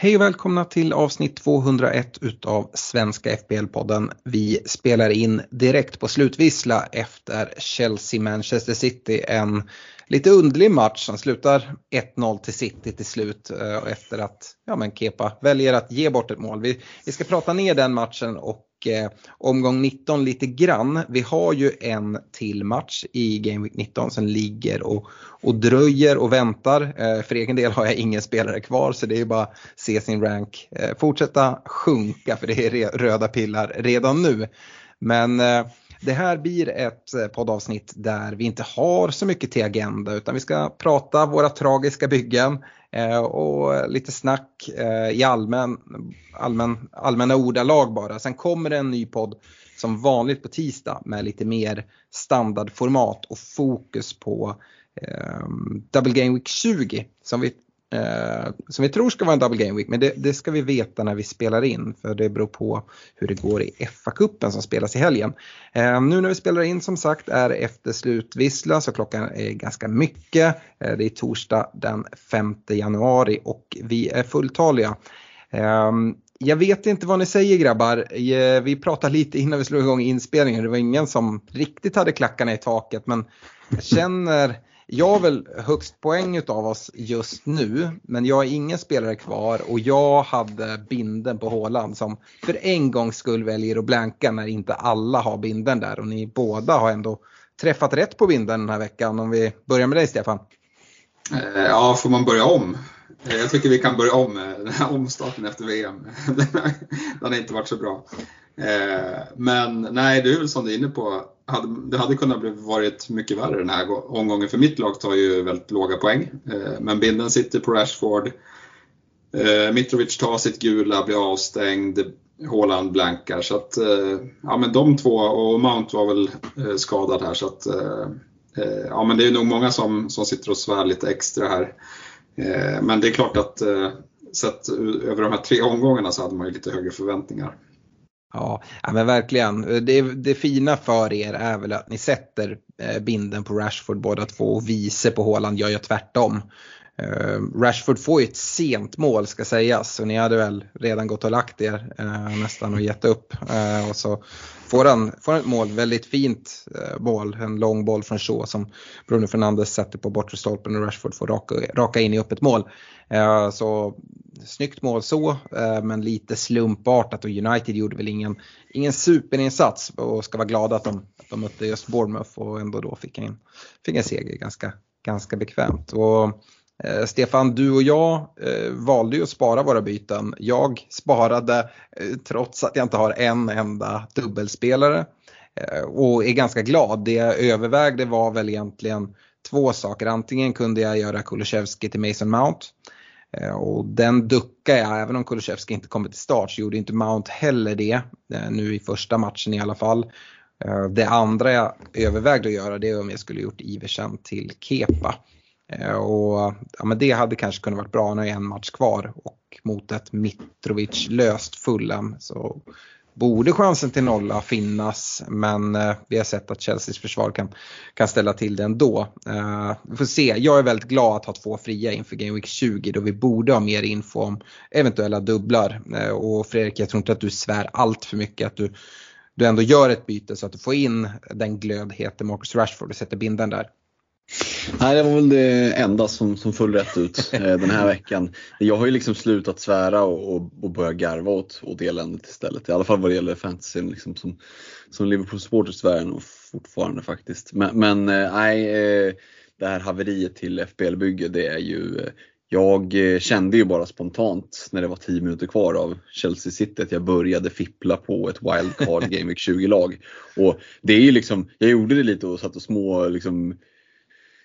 Hej och välkomna till avsnitt 201 utav Svenska FBL-podden. Vi spelar in direkt på slutvissla efter Chelsea-Manchester City. En lite underlig match som slutar 1-0 till City till slut eh, efter att ja, men Kepa väljer att ge bort ett mål. Vi, vi ska prata ner den matchen och eh, omgång 19 lite grann. Vi har ju en till match i Game Week 19 som ligger och, och dröjer och väntar. Eh, för egen del har jag ingen spelare kvar så det är bara att se sin rank eh, fortsätta sjunka för det är re, röda pillar redan nu. Men eh, det här blir ett eh, poddavsnitt där vi inte har så mycket till agenda utan vi ska prata våra tragiska byggen eh, och lite snack eh, i allmän, allmän, allmänna ordalag bara. Sen kommer det en ny podd som vanligt på tisdag med lite mer standardformat och fokus på Double Game Week 20 som vi Eh, som vi tror ska vara en double game week men det, det, ska vi veta när vi spelar in för det beror på hur det går i FA-cupen som spelas i helgen. Eh, nu när vi spelar in som sagt är efter slutvissla så klockan är ganska mycket. Eh, det är torsdag den 5 januari och vi är fulltaliga. Eh, jag vet inte vad ni säger grabbar. Eh, vi pratade lite innan vi slog igång inspelningen. Det var ingen som riktigt hade klackarna i taket men jag känner jag har väl högst poäng av oss just nu, men jag har ingen spelare kvar och jag hade binden på Håland som för en gångs skull väljer att blanka när inte alla har binden där och ni båda har ändå träffat rätt på binden den här veckan. Om vi börjar med dig Stefan. Eh, ja, får man börja om? Eh, jag tycker vi kan börja om den här omstarten efter VM. Den har inte varit så bra. Eh, men nej, det är väl som du är inne på. Det hade kunnat bli varit mycket värre den här omgången för mitt lag tar ju väldigt låga poäng. Eh, men binden sitter på Rashford. Eh, Mitrovic tar sitt gula, blir avstängd. Haaland blankar. Så att, eh, ja men de två och Mount var väl skadad här så att ja men det är nog många som, som sitter och svär lite extra här. Men det är klart att sett över de här tre omgångarna så hade man ju lite högre förväntningar. Ja, men verkligen. Det, det fina för er är väl att ni sätter eh, binden på Rashford båda två och vice på Håland gör ju tvärtom. Eh, Rashford får ju ett sent mål ska sägas och ni hade väl redan gått och lagt er eh, nästan och gett upp. Och så får han, får han ett mål, väldigt fint mål, en lång boll från Shaw som Bruno Fernandes sätter på bortre stolpen och Rashford får raka, raka in i öppet mål. Eh, så snyggt mål så, eh, men lite slumpartat och United gjorde väl ingen, ingen superinsats och ska vara glada att de, att de mötte just Bournemouth och ändå då fick en, fick en seger ganska, ganska bekvämt. Och, Eh, Stefan, du och jag eh, valde ju att spara våra byten. Jag sparade eh, trots att jag inte har en enda dubbelspelare eh, och är ganska glad. Det jag övervägde var väl egentligen två saker. Antingen kunde jag göra Kulusevski till Mason Mount Eh, och den duckar jag, även om Kulusevski inte kommer till start så gjorde inte Mount heller det eh, nu i första matchen i alla fall. Eh, det andra jag övervägde att göra det är om jag skulle gjort Iversen till Kepa. Och ja, men det hade kanske kunnat varit bra när det är en match kvar och mot ett Mitrovic löst Fulham så borde chansen till nolla finnas men eh, vi har sett att Chelseas försvar kan, kan ställa till det ändå. Eh, vi får se, jag är väldigt glad att ha två fria inför Game Week 20 då vi borde ha mer info om eventuella dubblar. Eh, och Fredrik, jag tror inte att du svär allt för mycket att du, du ändå gör ett byte så att du får in den glödheten Marcus Rashford och sätter binden där. Nej, det var väl det enda som, som föll rätt ut eh, den här veckan. Jag har ju liksom slutat svära och, och, och börjat garva åt, åt eländet istället. I alla fall vad det gäller fantasy. Liksom som, som Liverpool supporter svär jag nog fortfarande faktiskt. Men, men eh, nej, eh, det här haveriet till FBL-bygge det är ju eh, jag eh, kände ju bara spontant när det var 10 minuter kvar av Chelsea City att jag började fippla på ett wildcard Game Week 20-lag. Och det är ju liksom, jag gjorde det lite och satt och små liksom,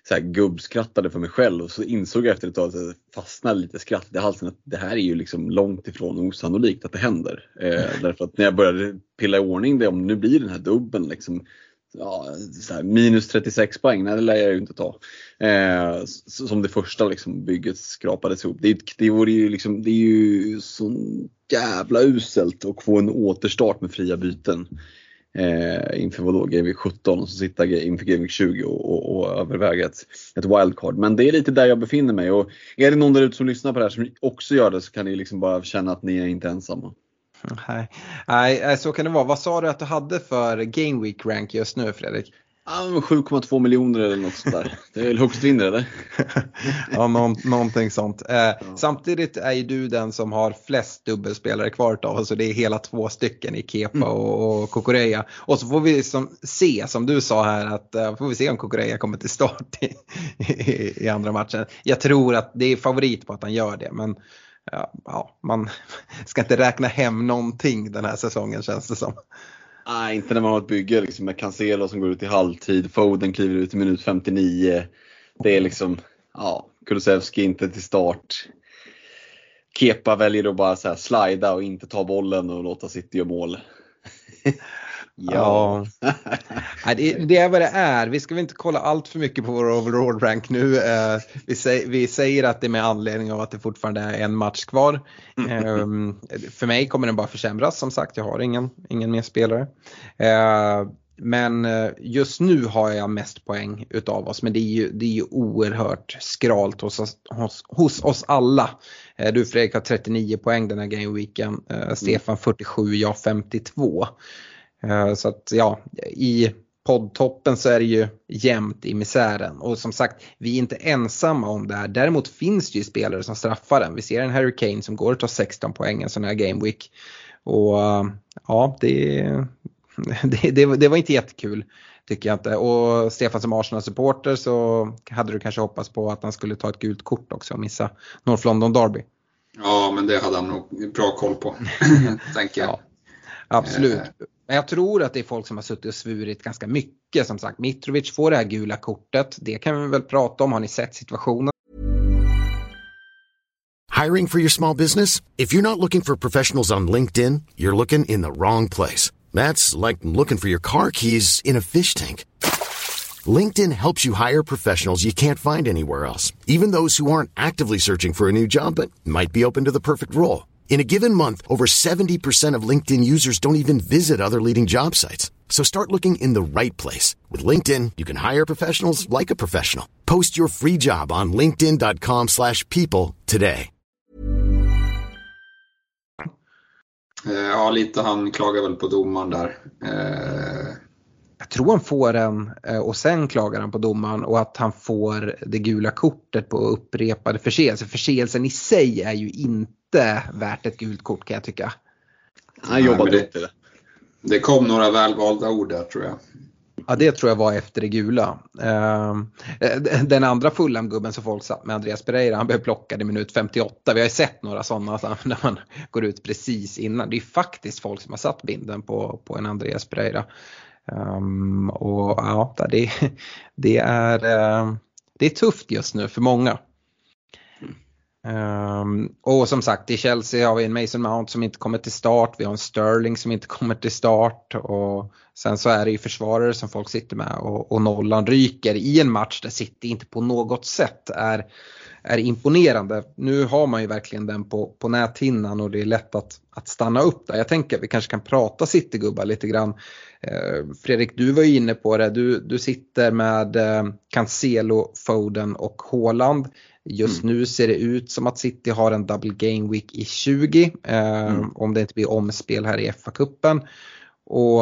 så här gubbskrattade för mig själv och så insåg jag efter ett tag att jag fastnade lite skratt i halsen att det här är ju liksom långt ifrån osannolikt att det händer. Eh, därför att när jag började pilla i ordning det, om nu blir den här dubben liksom, ja, här, minus 36 poäng, nej det lär jag ju inte ta. Eh, som det första liksom, bygget skrapades ihop. Det, det, vore ju liksom, det är ju så jävla uselt att få en återstart med fria byten. Eh, inför vadå, Game Week 17 och så sitta inför Game Week 20 och, och, och överväga ett, ett wildcard. Men det är lite där jag befinner mig och är det någon där ute som lyssnar på det här som också gör det så kan ni liksom bara känna att ni är inte ensamma. Nej. Nej, eh, så kan det vara. Vad sa du att du hade för Game Week rank just nu Fredrik? Ja, 7,2 miljoner eller något sånt där. Det är väl högst vinner eller? ja, någon, någonting sånt. Eh, ja. Samtidigt är ju du den som har flest dubbelspelare kvar av oss och det är hela två stycken i Kepa mm. och, och Kokoreya. Och så får vi som, se, som du sa här, att uh, får vi se om Kokoreya kommer till start i, i, i, andra matchen. Jag tror att det är favorit på att han gör det, men ja, man ska inte räkna hem någonting den här säsongen känns det som. Nej, inte när man har ett bygge liksom, med Cancelo som går ut i halvtid, Foden kliver ut i minut 59. Det är liksom, ja, Kulusevski inte till start. Kepa väljer då bara så här slida och inte ta bollen och låta City göra mål. Ja. det, det, är vad det är. Vi ska väl inte kolla allt för mycket på vår overall rank nu. Eh, vi, säger, vi, säger, att det är med anledning av att det fortfarande är en match kvar. Eh, för mig kommer den bara försämras som sagt. Jag har ingen, ingen mer spelare. Eh, men just nu har jag mest poäng utav oss men det är ju, det är ju oerhört skralt hos oss, hos, hos oss alla. Du Fredrik har 39 poäng den här gameweeken, mm. Stefan 47, jag 52. Eh, så att ja, i poddtoppen så är det ju jämnt i misären. Och som sagt, vi är inte ensamma om det här. Däremot finns det ju spelare som straffar den. Vi ser en Harry Kane som går och tar 16 poäng en sån här game week. Och ja, det, det, det, det var inte jättekul tycker jag inte. Och Stefan som Arsenal-supporter så hade du kanske hoppats på att han skulle ta ett gult kort också och missa North London Derby. Ja, men det hade han nog bra koll på, tänker jag. Ja, absolut. Men jag tror att det är folk som har suttit och svurit ganska mycket. Som sagt, Mitrovic får det här gula kortet. Det kan vi väl prata om. Har ni sett situationen? Hiring for your small business? If you're not looking for professionals on LinkedIn, you're looking in the wrong place. That's like looking for your car keys in a fish tank. LinkedIn helps you hire professionals you can't find anywhere else. Even those who aren't actively searching for a new job but might be open to the perfect role. In a given month, over 70% of LinkedIn users don't even visit other leading job sites. So start looking in the right place. With LinkedIn, you can hire professionals like a professional. Post your free job on linkedin.com slash people today. Eh, ja, lite han klagar väl på domaren där. Eh... Jag tror han får en eh, och sen klagar han på domaren och att han får det gula kortet på upprepade förseelser. Förseelsen i sig är ju inte inte värt ett gult kort kan jag tycka. Han jobbade upp det. Det kom några välvalda ord där tror jag. Ja det tror jag var efter det gula. Ehm, den andra Fulham-gubben som folk satt med, Andreas Pereira, han blev plockad i minut 58. Vi har ju sett några sådana när man går ut precis innan. Det är faktiskt folk som har satt binden på, på en Andreas Pereira. Um, och ja, det, det, är, det är tufft just nu för många. Um, och som sagt i Chelsea har vi en Mason Mount som inte kommer till start, vi har en Sterling som inte kommer till start och sen så är det ju försvarare som folk sitter med och, och nollan ryker i en match där City inte på något sätt är, är imponerande. Nu har man ju verkligen den på, på näthinnan och det är lätt att, att stanna upp där. Jag tänker att vi kanske kan prata Citygubbar lite grann. Eh, Fredrik, du var ju inne på det, du, du sitter med eh, Cancelo, Foden och Haaland. Just mm. nu ser det ut som att City har en double game week i 20 eh, mm. om det inte blir omspel här i FA-cupen. Och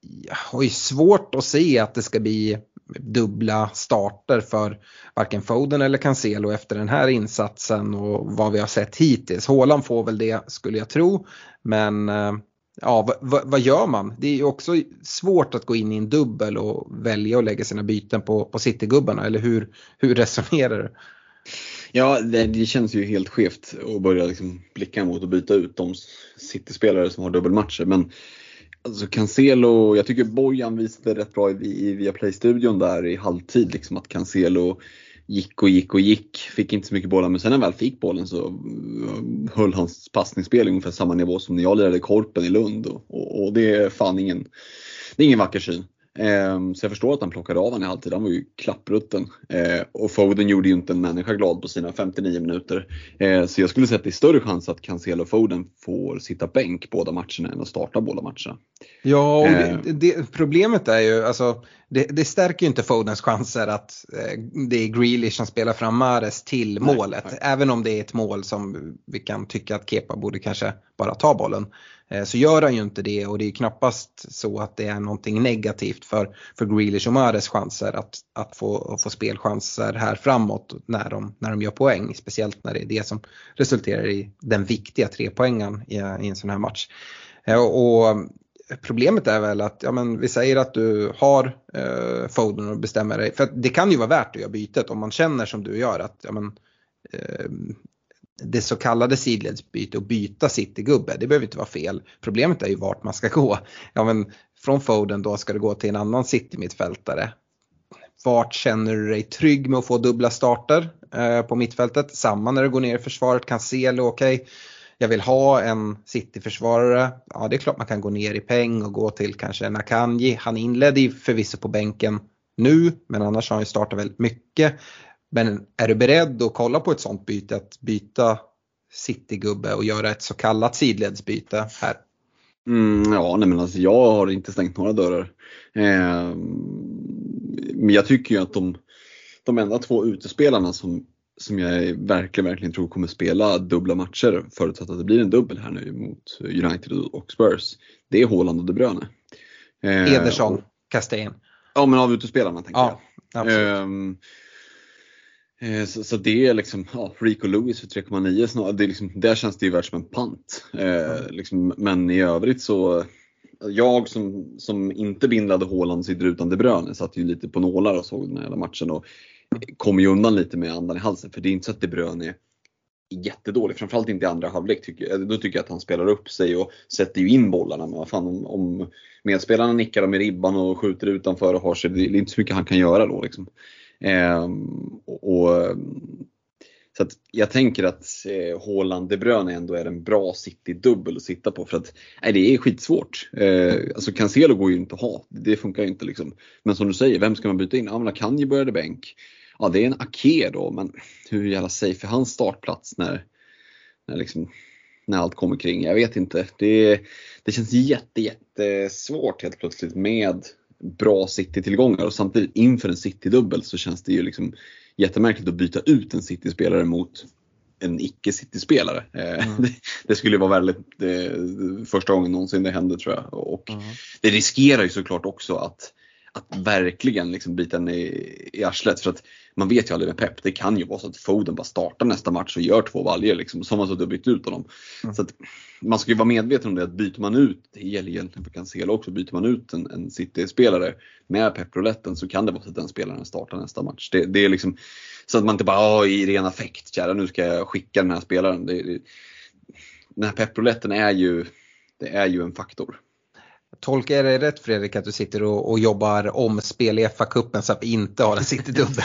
jag har ju svårt att se att det ska bli dubbla starter för varken Foden eller Cancelo efter den här insatsen och vad vi har sett hittills. Haaland får väl det skulle jag tro men eh, ja, vad gör man? Det är ju också svårt att gå in i en dubbel och välja att lägga sina byten på, på Citygubbarna, eller hur, hur resonerar du? Ja, det, det, känns ju helt skevt att börja liksom blicka mot att byta ut de City-spelare som har dubbelmatcher. Men alltså Cancelo, jag tycker Bojan visade rätt bra i, i Viaplay-studion där i halvtid, liksom att Cancelo gick och gick och gick, fick inte så mycket bollar men sen när han väl fick bollen så eh, höll hans passningsspel ungefär samma nivå som när jag lirade Korpen i Lund och, och, och det är fan ingen, det är ingen vacker syn. Ehm, så jag förstår att han plockade av honom i halvtid. Han var ju klapprutten. Ehm, och Foden gjorde ju inte en människa glad på sina 59 minuter. Ehm, så jag skulle säga att det är större chans att Cancelo och Foden får sitta bänk båda matcherna än att starta båda matcherna. Ja, och det, det, problemet är ju, alltså, det, det stärker ju inte Fodens chanser att eh, det är Grealish som spelar fram Mares till nej, målet. Nej. Även om det är ett mål som vi kan tycka att Kepa borde kanske bara ta bollen. Eh, så gör han ju inte det och det är knappast så att det är någonting negativt för, för Grealish och Mares chanser att, att få, få spelchanser här framåt när de, när de gör poäng. Speciellt när det är det som resulterar i den viktiga trepoängen i, i en sån här match. Eh, och Problemet är väl att ja, men vi säger att du har eh, Foden och bestämmer dig. För det kan ju vara värt att göra bytet om man känner som du gör att ja, men, eh, det så kallade sidledsbyte och byta citygubbe, det behöver inte vara fel. Problemet är ju vart man ska gå. Ja, men från Foden då ska du gå till en annan citymittfältare. Vart känner du dig trygg med att få dubbla starter eh, på mittfältet? Samma när du går ner i försvaret, Cancelo, okej. Okay. Jag vill ha en City-försvarare. Ja, det är klart man kan gå ner i peng och gå till kanske en Han inledde ju förvisso på bänken nu, men annars har han ju startat väldigt mycket. Men är du beredd att kolla på ett sånt byte, att byta City-gubbe och göra ett så kallat sidledsbyte här? Mm, ja, nej men alltså jag har inte stängt några dörrar. Eh, men jag tycker ju att de, de enda två utespelarna som, som jag verkligen, verkligen tror kommer spela dubbla matcher, förutsatt att det blir en dubbel här nu mot United och Spurs, det är Haaland och De Bruyne. Eh, Ederson, Castellan. Ja, men av utespelarna tänker ja, jag. Eh, Eh, Eh, så, så, det är liksom, ja, Rico Lewis för 3,9 snarare. Det är liksom, där känns det ju värt som en pant. Eh, liksom, men i övrigt så, jag som, som inte bindlade Håland sitter utan De Bruyne satt ju lite på nålar och såg den här matchen och kom ju undan lite med andan i halsen. För det är inte så att De Bruyne är jättedålig, framförallt inte i andra halvlek. Tycker, då tycker jag att han spelar upp sig och sätter ju in bollarna. Men vad fan om, om medspelarna nickar dem i ribban och skjuter utanför och har sig, det är inte så mycket han kan göra då. Liksom. Eh, och, så att jag tänker att eh, Haaland De Bruyne ändå är en bra City-dubbel att sitta på för att nej, det är skitsvårt. Eh, alltså Cancelo går ju inte att ha, det funkar ju inte liksom. Men som du säger, vem ska man byta in? Ja men Akanji började bänk. Ja det är en Ake då, men hur jävla safe är hans startplats när, när, liksom, när allt kommer kring? Jag vet inte. Det, det känns jätte, jättesvårt helt plötsligt med bra City-tillgångar och samtidigt inför en City-dubbel så känns det ju liksom jättemärkligt att byta ut en City-spelare mot en icke-City-spelare. Eh, mm. Det, det, skulle vara väldigt det, första gången någonsin det hände tror jag. Och mm. det riskerar ju såklart också att att verkligen liksom bita den i, i arslet. För att man vet ju aldrig med Pep, det kan ju vara så att Foden bara startar nästa match och gör två valjer liksom. Så har man och bytt ut honom. Mm. Så att man ska ju vara medveten om det att byter man ut, det gäller egentligen för Cancelo också, byter man ut en, en City-spelare med Pep-rouletten så kan det vara så att den spelaren startar nästa match. Det, det är liksom så att man inte bara i ren affekt, kära nu ska jag skicka den här spelaren. Det, det, den här Pep-rouletten är ju, det är ju en faktor. Tolkar jag dig rätt Fredrik att du sitter och, och jobbar om spel i FA-cupen så att vi inte har en City-dubbel?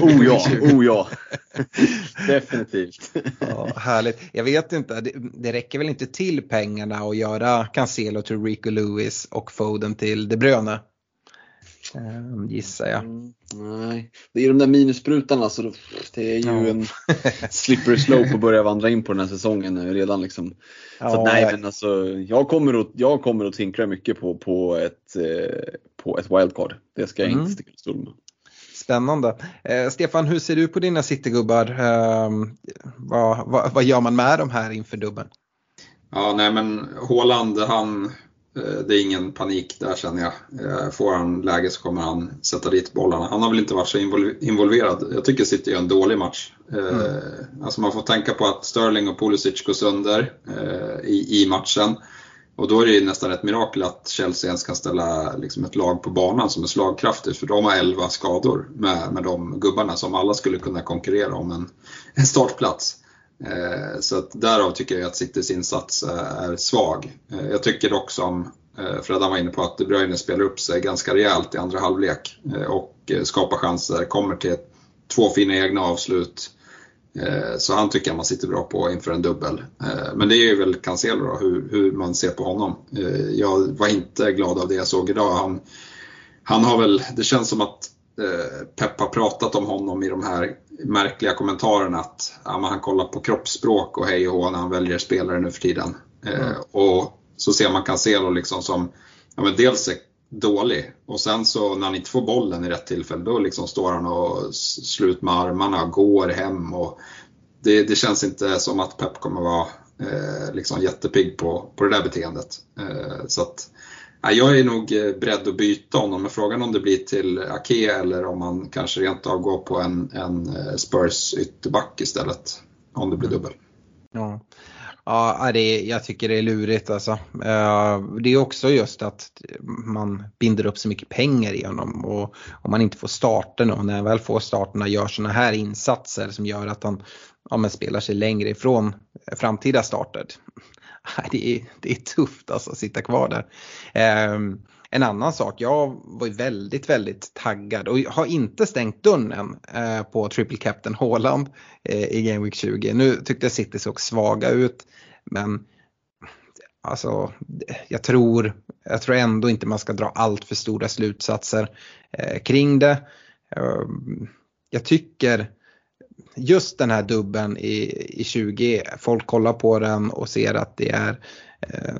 oh ja, oh ja. Definitivt. ja, härligt. Jag vet inte, det, det, räcker väl inte till pengarna att göra Cancelo till Rico Lewis och Foden till De Bruyne? Um, gissar jag. Mm, nej, det är de där minisprutarna så det är ju ja. en slippery slope att börja vandra in på den här säsongen redan liksom. Ja, så nej men alltså jag kommer att, jag kommer att tinkra mycket på, på, ett, eh, på ett wildcard. Det ska jag mm. inte sticka stol med. Spännande. Eh, Stefan, hur ser du på dina citygubbar? Eh, vad, vad, vad, gör man med de här inför dubben? Ja, nej men Håland, han det är ingen panik där känner jag. Eh, får han läge så kommer han sätta dit bollarna. Han har väl inte varit så involverad. Jag tycker City gör en dålig match. Eh, mm. Alltså man får tänka på att Sterling och Pulisic går sönder i, matchen. Och då är det nästan ett mirakel att Chelsea ens kan ställa liksom ett lag på banan som är slagkraftigt. För de har 11 skador med, med de gubbarna som alla skulle kunna konkurrera om en, en startplats. Eh, så att därav tycker jag att Citys insats eh, är svag. Eh, jag tycker dock som eh, Freddan var inne på att De Bruyne spelar upp sig ganska rejält i andra halvlek eh, och skapar chanser, kommer till två fina egna avslut. Så han tycker jag man sitter bra på inför en dubbel. Men det är väl Cancelo då, hur, hur man ser på honom. Jag var inte glad av det jag såg idag. Han, han har väl, det känns som att eh, Pep har pratat om honom i de här märkliga kommentarerna att ja, han kollar på kroppsspråk och hej och hå när han väljer spelare nu för tiden. Eh, mm. och så ser man Cancelo liksom som, ja, men dels är dålig och sen så när han inte får bollen i rätt tillfälle då liksom står han och slut med armarna och går hem. Och det, det känns inte som att Pep kommer vara eh, liksom jättepigg på, på det där beteendet. Eh, så att, jag är nog eh, beredd att byta honom, men frågan om det blir till Ake eller om man kanske rent av går på en, en eh, Spurs ytterback istället. Om det blir dubbel. Ja. Ja, det jag tycker det är lurigt alltså. Eh, det är också just att man binder upp så mycket pengar i honom och om man inte får starten och när han väl får starterna gör sådana här insatser som gör att han ja, spelar sig längre ifrån framtida starter. Det är, det är tufft alltså att sitta kvar där. Ehm, en annan sak, jag var väldigt, väldigt taggad och har inte stängt dörren än på Triple Captain Haaland eh, i Game Week 20. Nu tyckte jag City såg svaga ut men alltså, jag tror, jag tror ändå inte man ska dra allt för stora slutsatser eh, kring det. Ehm, jag tycker just den här dubben i, i 20, folk kollar på den och ser att det är eh,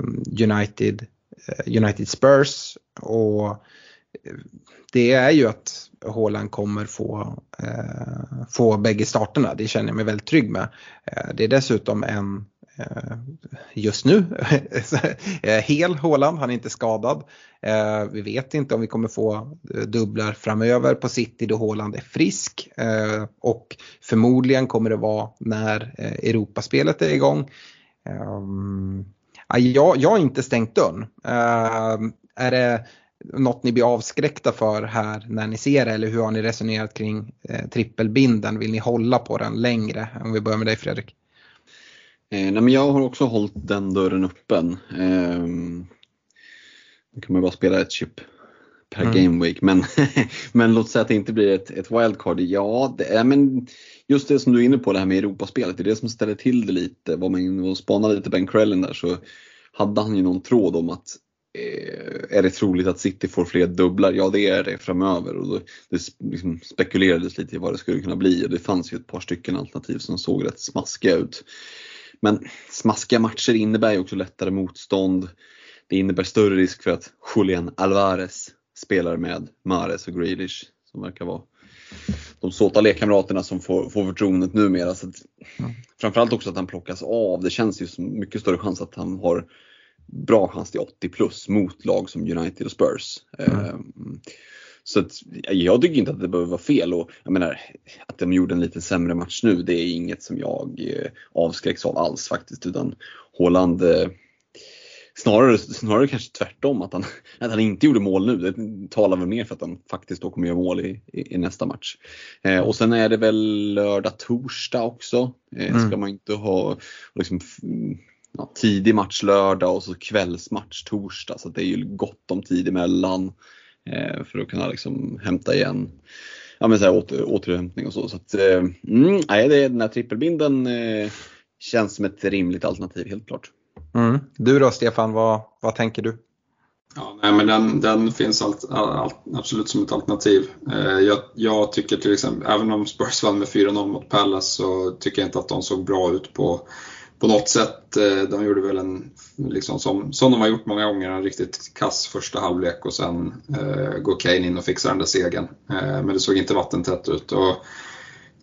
United, eh, United Spurs och eh, det är ju att Haaland kommer få, eh, få bägge starterna, det känner jag mig väldigt trygg med. Eh, det är dessutom en Eh, just nu. Hel Håland, han är inte skadad. Eh, vi vet inte om vi kommer få eh, dubblar framöver på City då Håland är frisk. Och förmodligen kommer det vara när Europaspelet är igång. Jag, jag har inte stängt dörren. Är det något ni blir avskräckta för här när ni ser det eller hur har ni resonerat kring trippelbinden? Vill ni hålla på den längre? Om vi börjar med dig Fredrik. Eh, nej, men jag har också hållit den dörren öppen. Eh, nu kan man bara spela ett chip per mm. game week. Men, men låt säga att det inte blir ett, ett wildcard. Ja, det är, men just det som du är inne på, det här med Europaspelet. Det är det som ställer till det lite. Var man inne och spanade lite Ben Crellin där så hade han ju någon tråd om att eh, är det troligt att City får fler dubblar? Ja det är det framöver. Och då, det liksom spekulerades lite i vad det skulle kunna bli och det fanns ju ett par stycken alternativ som såg rätt smaskiga ut. Men smaskiga matcher innebär ju också lättare motstånd. Det innebär större risk för att Julian Alvarez spelar med Mares och Grealish som verkar vara de såta lekkamraterna som får, får förtroendet numera. Så att, mm. Framförallt också att han plockas av. Det känns ju som mycket större chans att han har bra chans till 80 plus mot lag som United och Spurs. Mm. Ehm, så att, jag tycker inte att det behöver vara fel och jag menar att de gjorde en lite sämre match nu det är inget som jag eh, avskräcks av alls faktiskt utan Håland eh, Snarare, snarare kanske tvärtom, att han, att han inte gjorde mål nu. Det talar väl mer för att han faktiskt då kommer göra mål i, i, i nästa match. Eh, och sen är det väl lördag, torsdag också. Eh, mm. Ska man inte ha liksom, ja, tidig match lördag och så kvällsmatch torsdag. Så det är ju gott om tid emellan. Eh, för att kunna liksom hämta igen ja, men så här, åter, återhämtning och så. så att, eh, mm, nej, det, den här trippelbinden eh, känns som ett rimligt alternativ helt klart. Mm. Du då Stefan, vad, vad tänker du? Ja, nej, men den, den finns allt, allt, absolut som ett alternativ. jag, jag, tycker till exempel, även om Spurs vann med 4-0 mot Palace så tycker jag inte att de såg bra ut på på något sätt, eh, de gjorde väl en, liksom som, som de har gjort många gånger, en riktigt kass första halvlek och sen eh, går Kane in och fixar den där segern. Eh, men det såg inte vattentätt ut. Och,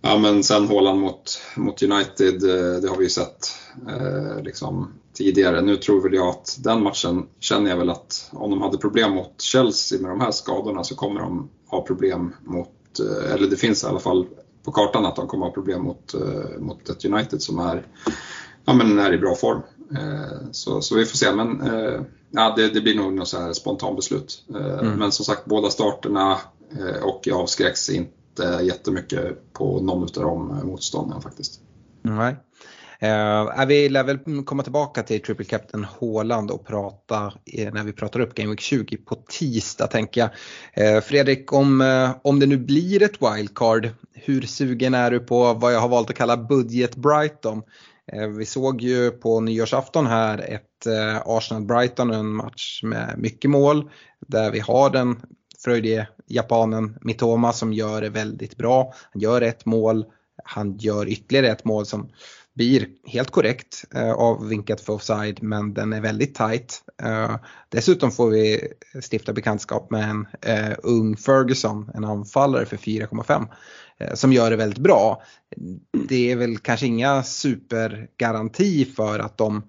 ja, men sen Haaland mot, mot United, eh, det har vi ju sett eh, liksom, tidigare. Nu tror väl jag att den matchen känner jag väl att om de hade problem mot Chelsea med de här skadorna så kommer de ha problem mot, eh, eller det finns i alla fall på kartan att de kommer ha problem mot, eh, mot ett United som är ja, men är i bra form. Eh, så, så vi får se, men eh, ja, det, det blir nog något så här spontant beslut. Eh, mm. Men som sagt, båda starterna och jag avskräcks inte jättemycket på någon av de motstånden faktiskt. Nej. Uh, vi lär väl komma tillbaka till Triple Captain Håland och prata när vi pratar upp Game Week 20 på tisdag tänker jag. Uh, Fredrik, om, om det nu blir ett wildcard, hur sugen är du på vad jag har valt att kalla budget Brighton? Eh, vi såg ju på nyårsafton här ett eh, Arsenal-Brighton, en match med mycket mål där vi har den fröjdige japanen Mitoma som gör det väldigt bra. Han gör ett mål, han gör ytterligare ett mål som blir helt korrekt eh, avvinkat för offside men den är väldigt tight. Dessutom får vi stifta bekantskap med en ung Ferguson, en anfallare för 4,5 Eh, som gör det väldigt bra. Det är väl kanske inga supergaranti för att de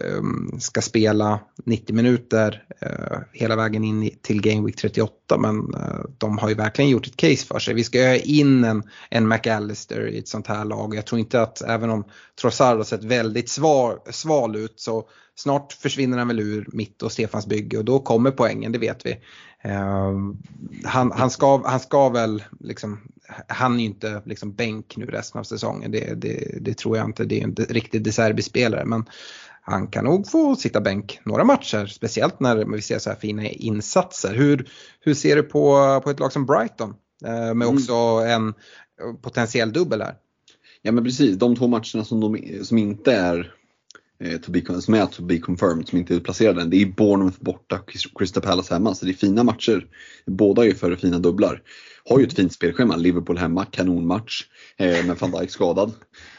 ehm, ska spela 90 minuter eh, hela vägen in till Game Week 38 men eh, de har ju verkligen gjort ett case för sig. Vi ska ha in en, en McAllister i ett sånt här lag jag tror inte att även om Trossard har sett väldigt sval, sval ut så snart försvinner han väl ur mitt och Stefans bygge och då kommer poängen, det vet vi. Uh, han, han, ska, han ska väl liksom, han är ju inte liksom bänk nu resten av säsongen, det, det, det tror jag inte, det är en riktig De Serbi-spelare men han kan nog få sitta bänk några matcher, speciellt när vi ser så här fina insatser. Hur, hur ser du på, på ett lag som Brighton eh, med mm. också en potentiell dubbel här? Ja men precis, de två matcherna som, de, som inte är Eh, to be, som är to be confirmed, som inte är utplacerade det är Bournemouth borta, Crystal Palace hemma. Så det är fina matcher. Båda är ju för fina dubblar. Har ju ett fint spelschema, Liverpool hemma, kanonmatch. Eh, men van Dijk skadad.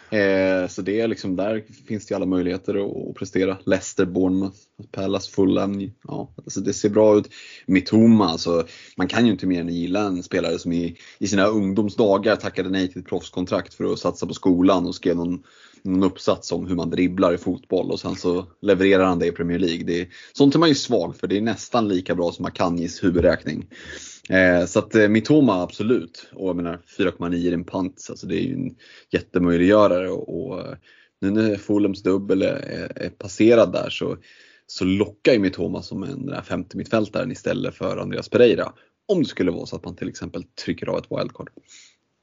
Eh, så det är liksom, där finns det alla möjligheter att, att prestera. Leicester, Bournemouth, Palace, Fulham. Ja, alltså det ser bra ut. Mitoma, alltså, man kan ju inte mer än gilla en spelare som i, i sina ungdomsdagar tackade nej till ett proffskontrakt för att satsa på skolan och skrev någon, någon uppsats om hur man dribblar i fotboll och sen så levererar han det i Premier League. Det är, sånt är man ju svag för, det är nästan lika bra som Akanjis huvudräkning. Eh, så att eh, Mitoma absolut. Och jag menar 4,9 i en pant, alltså det är ju en jättemöjliggörare. Och, och eh, nu när Fulhams dubbel är, är, passerad där så, så lockar ju Mitoma som en den här femte mittfältaren istället för Andreas Pereira. Om det skulle vara så att man till exempel trycker av ett wildcard.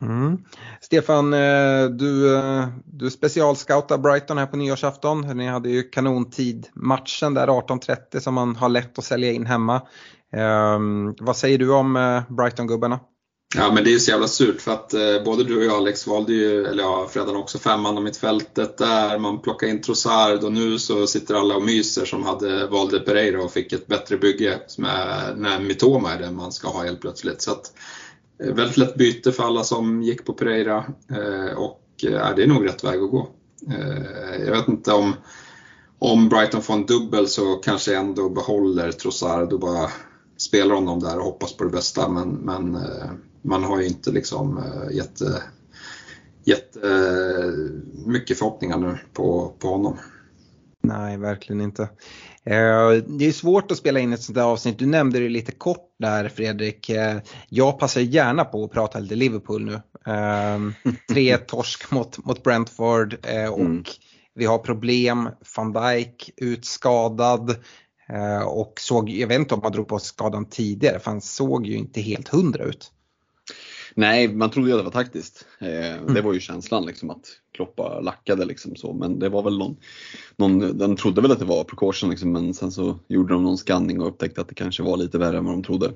Mm. Stefan, eh, du, eh, du specialscoutar Brighton här på nyårsafton. Ni hade ju kanontid matchen där 18.30 som man har lätt att sälja in hemma. Um, vad säger du om eh, Brighton-gubbarna? Ja men det är ju så jävla surt för att eh, både du och jag Alex valde ju, eller ja Fredan också, femman om mittfältet där. Man plockar in Trossard och nu så sitter alla och myser som hade valde Pereira och fick ett bättre bygge som är, när Mitoma är det man ska ha helt plötsligt. Så att, Eh, väldigt lätt byte för alla som gick på Pereira eh, och eh, det är nog rätt väg att gå. Jag vet inte om, om Brighton får en dubbel så kanske ändå behåller Trossard och bara spelar honom där och hoppas på det bästa men, men man har ju inte liksom jätte, jätte mycket förhoppningar nu på, på honom. Nej, verkligen inte. Eh, det är svårt att spela in ett sånt där avsnitt. Du nämnde det lite kort där Fredrik. Jag passar gärna på att prata lite Liverpool nu. Tre torsk mot, mot Brentford och mm. vi har problem. Van Dijk utskadad. Eh, och såg, jag vet inte om man drog på skadan tidigare för han såg ju inte helt hundra ut. Nej, man trodde ju att det var taktiskt. Eh, mm. Det var ju känslan liksom att Kloppa lackade liksom så. Men det var väl någon, någon den trodde väl att det var precaution liksom, men sen så gjorde de någon scanning och upptäckte att det kanske var lite värre än vad de trodde.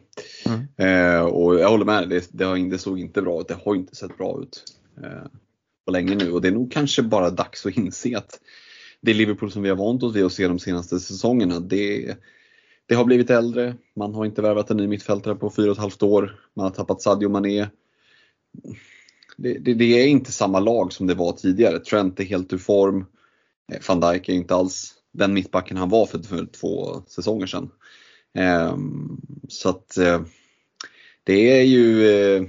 Mm. Eh, och jag håller med, det, det, har, det såg inte bra ut. Det har inte sett bra ut eh, på länge nu och det är nog kanske bara dags att inse att det Liverpool som vi har vant oss vid att se de senaste säsongerna, det, det har blivit äldre. Man har inte värvat en ny mittfältare på fyra och ett halvt år. Man har tappat Sadio Mané. Det, det, det, är inte samma lag som det var tidigare. Trent är helt ur form. Eh, Van Dijk är inte alls den mittbacken han var för, för två säsonger sedan. Um, så att uh, det är ju uh,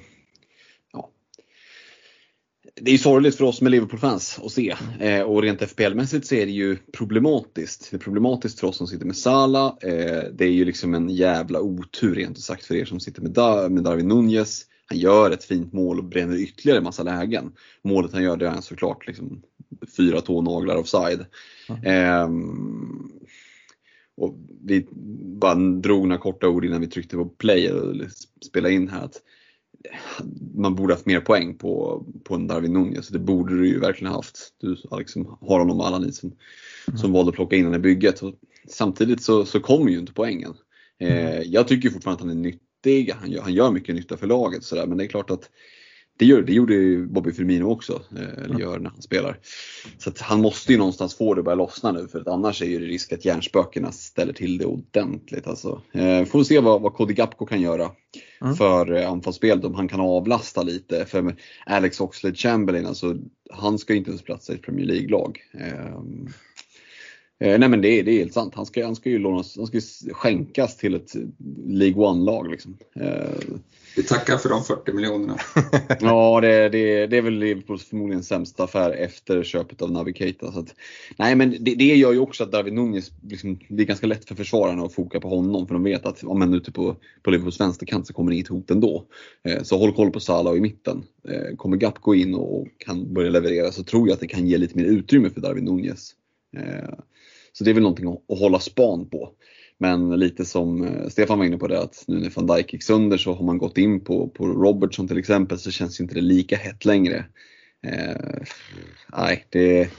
det är sorgligt för oss med Liverpool-fans att se. Och rent FPL-mässigt så är det ju problematiskt. Det är problematiskt för oss som sitter med Salah. Det är ju liksom en jävla otur rent ut sagt för er som sitter med, Dar med Darwin Nunez. Han gör ett fint mål och bränner ytterligare en massa lägen. Målet han gör det är han såklart liksom fyra tånaglar offside. Mm. Eh, och vi bara drog några korta ord innan vi tryckte på play och spelade in här. Att man borde haft mer poäng på, på en Darwin Nunez. Det borde du ju verkligen haft. Du liksom, har honom och alla ni som, mm. som valde att plocka in honom i bygget. Och samtidigt så, så kommer ju inte poängen. Eh, mm. jag tycker fortfarande att han är nyttig. Han gör, han gör mycket nytta för laget. Så där, men det är klart att det, gör, det gjorde ju Bobby Firmino också, eh, eller gör när han spelar. Så han måste ju någonstans få det att börja lossna nu för att annars är det risk att hjärnspökena ställer till det ordentligt. Alltså. Eh, får se vad, vad Cody Gapko kan göra mm. för eh, anfallsspelet, om han kan avlasta lite. För Alex Oxlade Chamberlain, alltså, han ska inte ens platsa i ett Premier League-lag. Eh, Eh, nej men det, det är helt sant. Han ska, han ska ju lånas, han ska skänkas till ett League One-lag. Liksom. Eh, Vi tackar för de 40 miljonerna. ja, det, det, det är väl Liverpools förmodligen sämsta affär efter köpet av Navigator. Så att, nej men det, det gör ju också att David Nunez, liksom, det är ganska lätt för försvararna att foka på honom för de vet att om man är ute på, på Liverpools vänsterkant så kommer det inget hot ändå. Eh, så håll koll på Salah i mitten. Eh, kommer Gapp gå in och, och kan börja leverera så tror jag att det kan ge lite mer utrymme för David Nunez. Så det är väl någonting att hålla span på. Men lite som eh, Stefan var inne på det att nu när van Dijk gick sönder så har man gått in på, på Robertson till exempel så känns inte det lika hett längre. Eh, nej, det,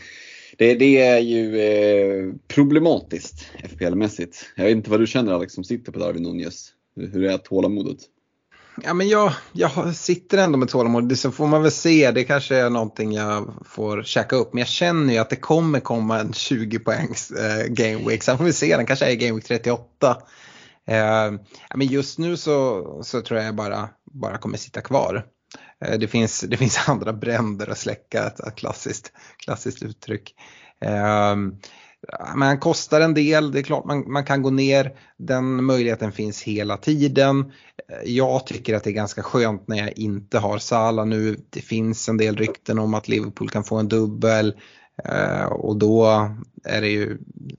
det, det, är ju eh, problematiskt FPL-mässigt. Jag vet inte vad du känner Alex som sitter på Darwin Nunez. Hur är tålamodet? Ja, men jag, jag sitter ändå med tålamod. Det så får man väl se. Det kanske är någonting jag får käka upp. Men jag känner ju att det kommer komma en 20 poängs eh, game week. Sen får vi se. Den kanske är game week 38. Eh, ja, men just nu så, så tror jag bara, bara kommer sitta kvar. Eh, det, finns, det finns andra bränder att släcka. Ett, ett klassiskt, klassiskt uttryck. Eh, men han kostar en del, det är klart man, man kan gå ner. Den möjligheten finns hela tiden. Eh, jag tycker att det är ganska skönt när jag inte har Sala nu. Det finns en del rykten om att Liverpool kan få en dubbel. Eh, och då, är det ju,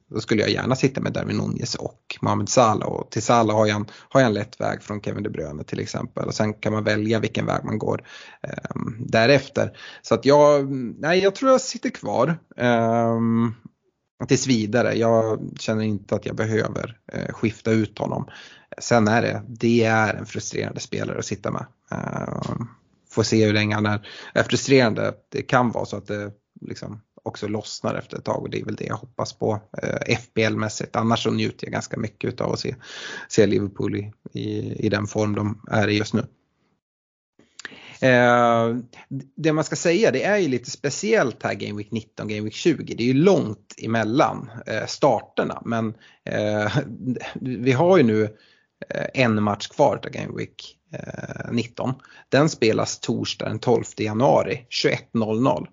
då skulle jag gärna sitta med Darwin Nunez och Mohamed Salah. Och till Salah har jag, en, har jag en lätt väg från Kevin De Bruyne till exempel. Och sen kan man välja vilken väg man går ehm, därefter. Så att jag, nej jag tror jag sitter kvar. Ehm, Tills vidare. Jag känner inte att jag behöver eh, skifta ut honom. Sen är det, det är en frustrerande spelare att sitta med. Eh, får se hur länge han är, är frustrerande. Det kan vara så att det liksom också lossnar efter ett tag och det är väl det jag hoppas på eh, FBL-mässigt. Annars så njuter jag ganska mycket av att se, se Liverpool i, i, i den form de är i just nu. Eh, det man ska säga det är ju lite speciellt här Game Week 19, Game Week 20. Det är ju långt emellan eh, starterna men eh, vi har ju nu eh, en match kvar av Game Week eh, 19. Den spelas torsdag den 12 januari 21.00.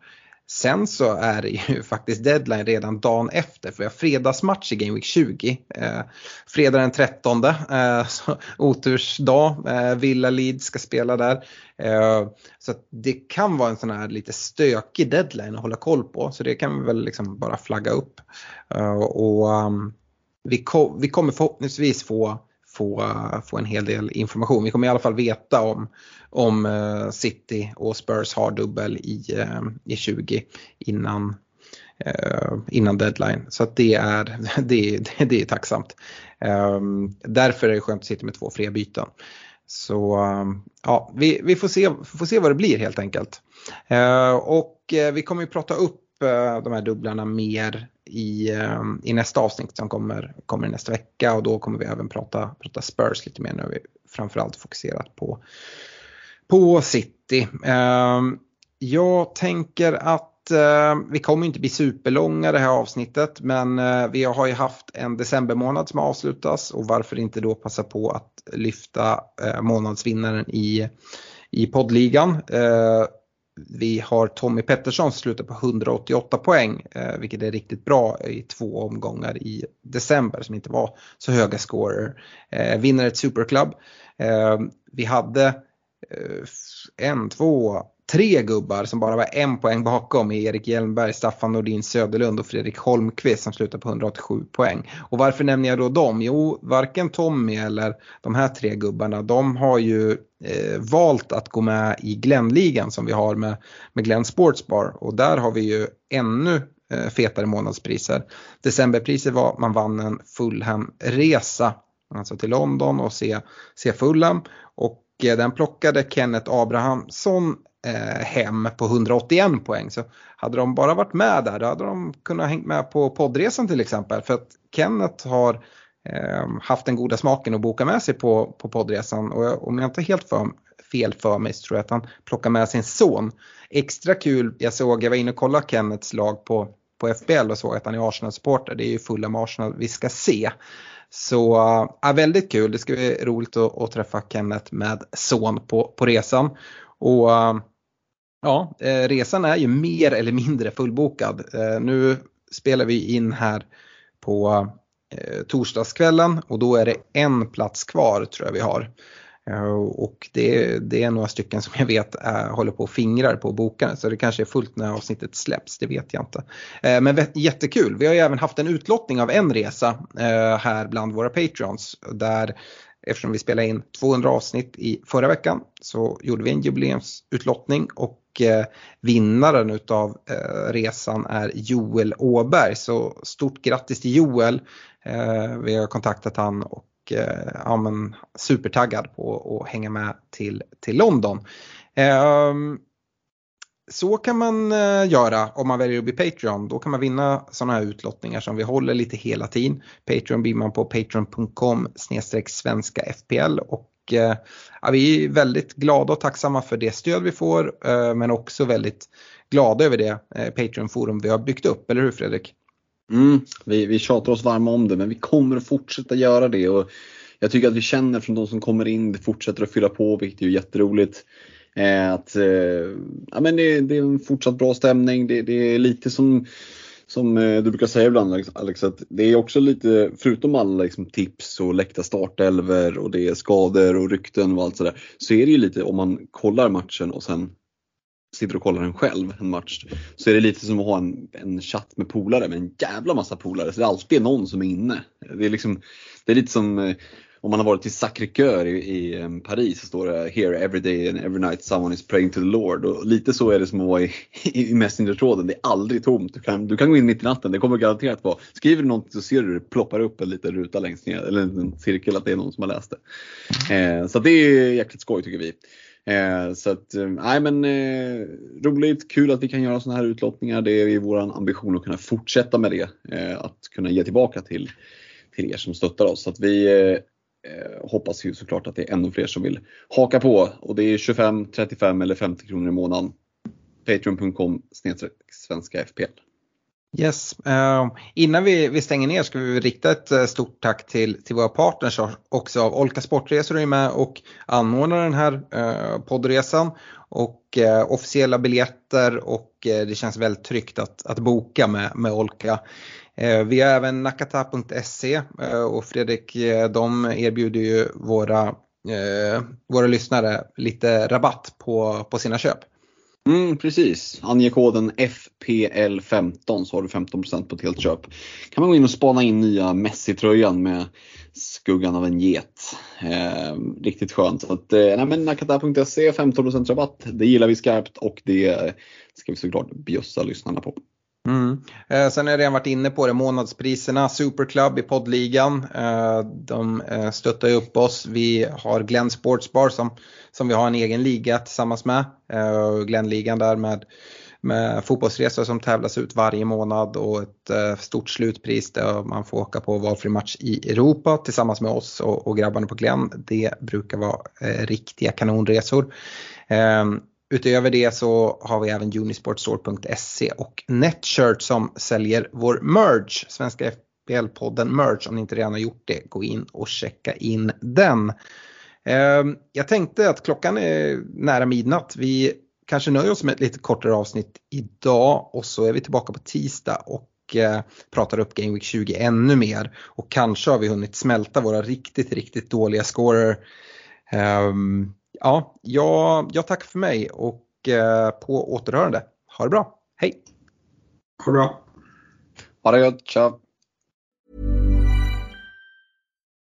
Sen så är det ju faktiskt deadline redan dagen efter för vi har fredagsmatch i Game Week 20. Eh, fredag den 13, eh, otursdag, eh, Villa Leeds ska spela där. Eh, så det kan vara en sån här lite stökig deadline att hålla koll på så det kan vi väl liksom bara flagga upp. Eh, och um, vi, ko vi kommer förhoppningsvis få få, få en hel del information. Vi kommer i alla fall veta om, om eh, City och Spurs har dubbel i, eh, i 20 innan, eh, innan deadline. Så att det, är, det, är, det är tacksamt. Ehm, därför är det skönt att sitta med två fria byten. Så ehm, ja, vi, vi får, se, får se vad det blir helt enkelt. Ehm, och vi kommer ju prata upp de här dubblarna mer i, i nästa avsnitt som kommer, kommer nästa vecka och då kommer vi även prata, prata Spurs lite mer. Nu vi framförallt fokuserat på, på City. Ehm, jag tänker att ehm, vi kommer inte bli superlånga det här avsnittet men eh, vi har ju haft en decembermånad som avslutas och varför inte då passa på att lyfta eh, månadsvinnaren i, i poddligan. Ehm, vi har Tommy Pettersson som slutar på 188 poäng, eh, vilket är riktigt bra i två omgångar i december som inte var så höga scorer. Vinner ett superklubb. Vi hade Eh, en, två, tre gubbar som bara var en poäng bakom är Erik Hjelmberg, Staffan Nordin Söderlund och Fredrik Holmqvist som slutar på 187 poäng. Och varför nämner jag då dem? Jo, varken Tommy eller de här tre gubbarna, de har ju eh, valt att gå med i Glennligan som vi har med, med Glenn Sportsbar och där har vi ju ännu eh, fetare månadspriser. Decemberpriset var man vann en Fulham-resa, alltså till London och se, se Fulham och Eh, den plockade Kenneth Abrahamsson eh, hem på 181 poäng. Så hade de bara varit med där då hade de kunnat hängt med på poddresan till exempel. För att Kenneth har eh, haft den goda smaken att boka med sig på, på poddresan och om jag inte helt för, fel för mig så tror jag att han plockar med sin son. Extra kul, jag såg, jag var inne och kollade Kennets lag på, på FBL och såg att han är Arsenal-supporter. Det är ju fulla med Arsenal vi ska se. Så ja, väldigt kul, det ska bli roligt att, att träffa Kenneth med son på, på resan. Och ja, eh, resan är ju mer eller mindre fullbokad. Eh, nu spelar vi in här på eh, torsdagskvällen och då är det en plats kvar tror jag vi har. Eh, och det, det, är några stycken som jag vet är, håller på och fingrar på bokarna så det kanske är fullt när avsnittet släpps, det vet jag inte. Eh, men jättekul, vi har ju även haft en utlottning av en resa här bland våra patreons där eftersom vi spelade in 200 avsnitt i förra veckan så gjorde vi en jubileumsutlottning och vinnaren utav resan är Joel Åberg. Så stort grattis till Joel. Vi har kontaktat han och Eh, ja, men, supertaggad på att hänga med till, till London. Ehm, så kan man eh, göra om man väljer att bli Patreon. Då kan man vinna sådana här utlottningar som vi håller lite hela tiden. Patreon blir man på patreon.com svenska FPL och eh, ja, vi är väldigt glada och tacksamma för det stöd vi får men också väldigt glada över det Patreon-forum vi har byggt upp, eller hur Fredrik? Mm, vi, vi tjatar oss varma om det men vi kommer att fortsätta göra det. Och jag tycker att vi känner från de som kommer in, det fortsätter att fylla på vilket är jätteroligt. Eh, att, eh, ja, men det, det, är en fortsatt bra stämning, det, det är lite som som eh, du brukar säga ibland Alex, att det är också lite, förutom alla liksom, tips och läckta startelver och det är skador och rykten och allt sådär, så är det ju lite om man kollar matchen och sen sitter och kollar den själv en match, så är det lite som att ha en, en chatt med polare med en jävla massa polare. Så det är alltid någon som är inne. Det är, liksom, det är lite som eh, om man har varit till Sacré-Cœur i, i eh, Paris så står det “Here every day and every night someone is praying to the Lord” och lite så är det som att vara i, i Messenger-tråden. Det är aldrig tomt. Du kan, du kan gå in mitt i natten, det kommer garanterat vara. Skriver du något så ser du det ploppar upp en liten ruta längst ner, eller en cirkel att det är någon som har läst det. Eh, så det är jäkligt skoj tycker vi. Eh, så att, eh, men eh, roligt, kul att vi kan göra sådana här utlottningar. Det är vår ambition att kunna fortsätta med det. Eh, att kunna ge tillbaka till, till er som stöttar oss. Så att vi eh, eh hoppas ju såklart att det är ännu fler som vill haka på och det är 25, 35 eller 50 kronor i månaden. Patreon.com svenska FPL. Yes, uh, innan vi, vi stänger ner ska vi rikta ett eh, stort tack till, till våra partners också. Av Olka Sportresor är med och anordnar den här uh, poddresan och uh, officiella biljetter och det känns väldigt tryggt att, att boka med, med Olka. Vi har även nakata.se och Fredrik de erbjuder ju våra, våra lyssnare lite rabatt på, på sina köp. Mm, precis, ange koden FPL15 så har du 15% på ett helt köp. kan man gå in och spana in nya Messi-tröjan med skuggan av en get. Eh, riktigt skönt. Så att, eh, nakata.se 15% rabatt. Det gillar vi skarpt och det ska vi såklart bjussa lyssnarna på. Mm. Eh, sen har jag redan varit inne på det, månadspriserna, Superclub i poddligan. Eh, de eh, stöttar ju upp oss. Vi har Glenn Sportsbar som, som vi har en egen liga tillsammans med. Eh, Glennligan där med, med fotbollsresor som tävlas ut varje månad och ett eh, stort slutpris där man får åka på valfri match i Europa tillsammans med oss och, och grabbarna på Glenn. Det brukar vara eh, riktiga kanonresor. Eh, Utöver det så har vi även unisportstore.se och Netshirt som säljer vår merch, Svenska FBL-podden merch. Om ni inte redan har gjort det, gå in och checka in den. Ehm, jag tänkte att klockan är nära midnatt. Vi kanske nöjer oss med ett lite kortare avsnitt idag och så är vi tillbaka på tisdag och eh, pratar upp Game Week 20 ännu mer. Och kanske har vi hunnit smälta våra riktigt, riktigt dåliga scorer. Um, ja, jag, jag tackar för mig och eh, på återhörande. Ha det bra. Hej! Ha det bra. Ha det gott. Ciao.